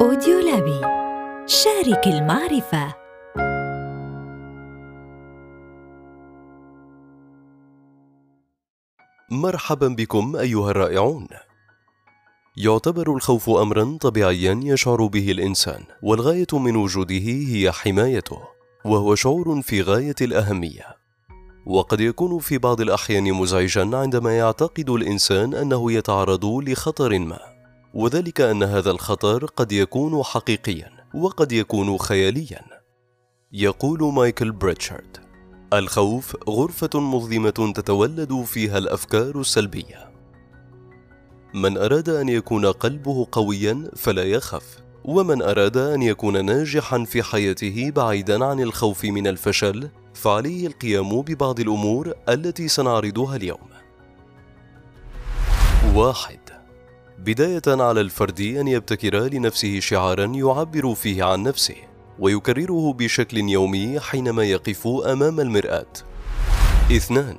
أوديو لابي شارك المعرفة مرحبا بكم أيها الرائعون. يعتبر الخوف أمرا طبيعيا يشعر به الإنسان، والغاية من وجوده هي حمايته، وهو شعور في غاية الأهمية. وقد يكون في بعض الأحيان مزعجا عندما يعتقد الإنسان أنه يتعرض لخطر ما، وذلك أن هذا الخطر قد يكون حقيقيا، وقد يكون خياليا. يقول مايكل بريتشارد: الخوف غرفة مظلمة تتولد فيها الأفكار السلبية. من أراد أن يكون قلبه قويا فلا يخف، ومن أراد أن يكون ناجحا في حياته بعيدا عن الخوف من الفشل، فعليه القيام ببعض الأمور التي سنعرضها اليوم. واحد بداية على الفرد أن يبتكر لنفسه شعارا يعبر فيه عن نفسه ويكرره بشكل يومي حينما يقف أمام المرآة. اثنان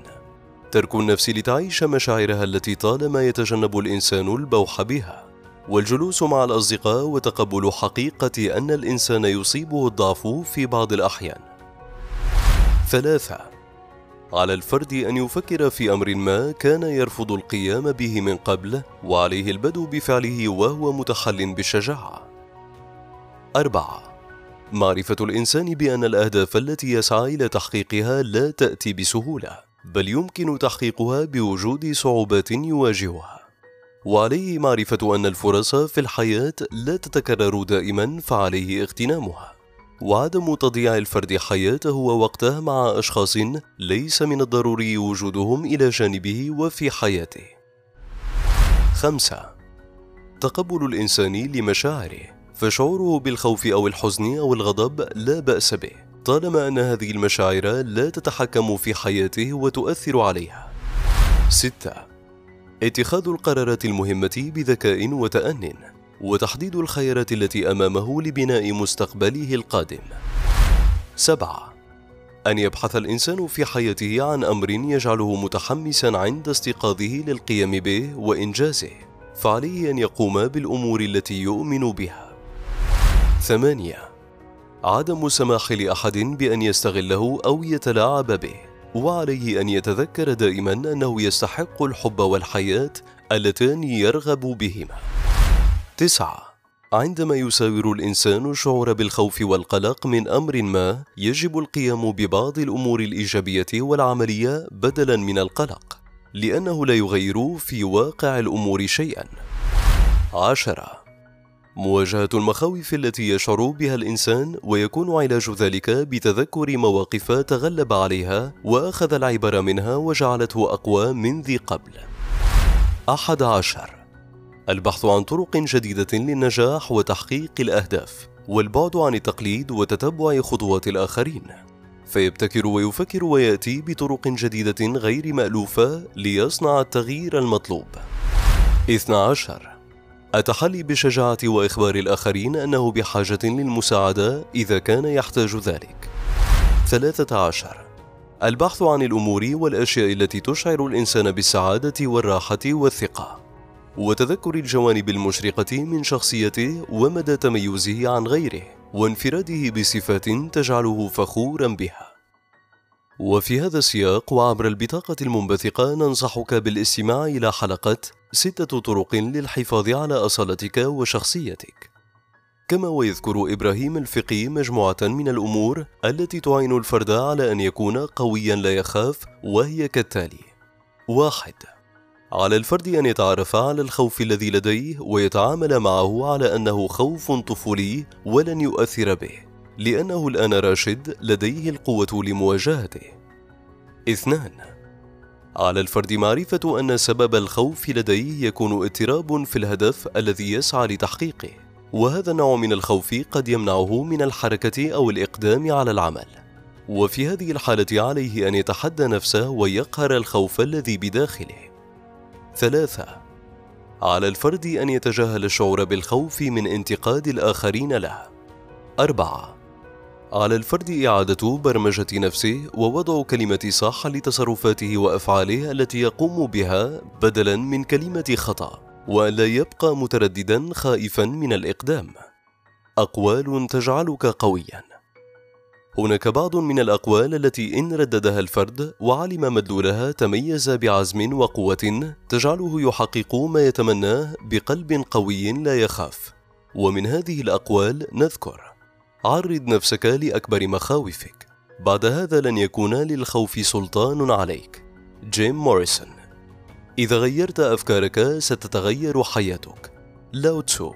ترك النفس لتعيش مشاعرها التي طالما يتجنب الإنسان البوح بها والجلوس مع الأصدقاء وتقبل حقيقة أن الإنسان يصيبه الضعف في بعض الأحيان. ثلاثة على الفرد أن يفكر في أمر ما كان يرفض القيام به من قبل وعليه البدء بفعله وهو متحل بالشجاعة. أربعة معرفة الإنسان بأن الأهداف التي يسعى إلى تحقيقها لا تأتي بسهولة، بل يمكن تحقيقها بوجود صعوبات يواجهها. وعليه معرفة أن الفرص في الحياة لا تتكرر دائما فعليه اغتنامها. وعدم تضييع الفرد حياته ووقته مع أشخاص ليس من الضروري وجودهم إلى جانبه وفي حياته. خمسة تقبل الإنسان لمشاعره فشعوره بالخوف أو الحزن أو الغضب لا بأس به طالما أن هذه المشاعر لا تتحكم في حياته وتؤثر عليها. ستة اتخاذ القرارات المهمة بذكاء وتأن وتحديد الخيارات التي أمامه لبناء مستقبله القادم. سبعة أن يبحث الإنسان في حياته عن أمر يجعله متحمسا عند استيقاظه للقيام به وإنجازه، فعليه أن يقوم بالأمور التي يؤمن بها. ثمانية عدم السماح لأحد بأن يستغله أو يتلاعب به، وعليه أن يتذكر دائما أنه يستحق الحب والحياة اللتان يرغب بهما. تسعة. عندما يساور الإنسان الشعور بالخوف والقلق من أمر ما يجب القيام ببعض الأمور الإيجابية والعملية بدلا من القلق لأنه لا يغير في واقع الأمور شيئا. عشرة. مواجهة المخاوف التي يشعر بها الإنسان ويكون علاج ذلك بتذكر مواقف تغلب عليها وأخذ العبر منها وجعلته أقوى من ذي قبل. أحد عشر. البحث عن طرق جديدة للنجاح وتحقيق الأهداف والبعد عن التقليد وتتبع خطوات الآخرين. فيبتكر ويفكر ويأتي بطرق جديدة غير مألوفة ليصنع التغيير المطلوب. 12 التحلي بالشجاعة وإخبار الآخرين أنه بحاجة للمساعدة إذا كان يحتاج ذلك. 13 البحث عن الأمور والأشياء التي تشعر الإنسان بالسعادة والراحة والثقة. وتذكر الجوانب المشرقة من شخصيته ومدى تميزه عن غيره وانفراده بصفات تجعله فخورا بها. وفي هذا السياق وعبر البطاقة المنبثقة ننصحك بالاستماع إلى حلقة ستة طرق للحفاظ على أصالتك وشخصيتك. كما ويذكر إبراهيم الفقي مجموعة من الأمور التي تعين الفرد على أن يكون قويا لا يخاف وهي كالتالي: واحد على الفرد أن يتعرف على الخوف الذي لديه ويتعامل معه على أنه خوف طفولي ولن يؤثر به لأنه الآن راشد لديه القوة لمواجهته. اثنان على الفرد معرفة أن سبب الخوف لديه يكون اضطراب في الهدف الذي يسعى لتحقيقه وهذا النوع من الخوف قد يمنعه من الحركة أو الإقدام على العمل. وفي هذه الحالة عليه أن يتحدى نفسه ويقهر الخوف الذي بداخله. ثلاثة على الفرد أن يتجاهل الشعور بالخوف من انتقاد الآخرين له. أربعة على الفرد إعادة برمجة نفسه ووضع كلمة صح لتصرفاته وأفعاله التي يقوم بها بدلا من كلمة خطأ، وألا يبقى مترددا خائفا من الإقدام. أقوال تجعلك قويا هناك بعض من الأقوال التي إن رددها الفرد وعلم مدلولها تميز بعزم وقوة تجعله يحقق ما يتمناه بقلب قوي لا يخاف. ومن هذه الأقوال نذكر عرض نفسك لأكبر مخاوفك. بعد هذا لن يكون للخوف سلطان عليك. جيم موريسون إذا غيرت أفكارك ستتغير حياتك. لاو تسو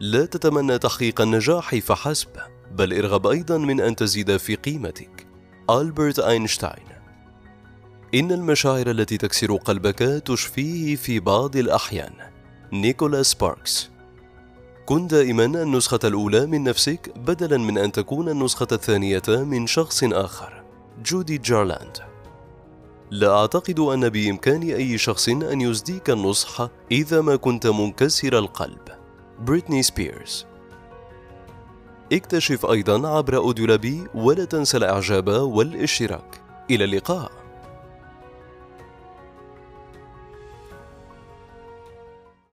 لا تتمنى تحقيق النجاح فحسب. بل ارغب أيضا من أن تزيد في قيمتك. ألبرت أينشتاين. إن المشاعر التي تكسر قلبك تشفيه في بعض الأحيان. نيكولاس سباركس. كن دائما النسخة الأولى من نفسك بدلا من أن تكون النسخة الثانية من شخص آخر. جودي جارلاند. لا أعتقد أن بإمكان أي شخص أن يسديك النصح إذا ما كنت منكسر القلب. بريتني سبيرز. اكتشف أيضا عبر أوديولابي ولا تنسى الإعجاب والاشتراك. إلى اللقاء.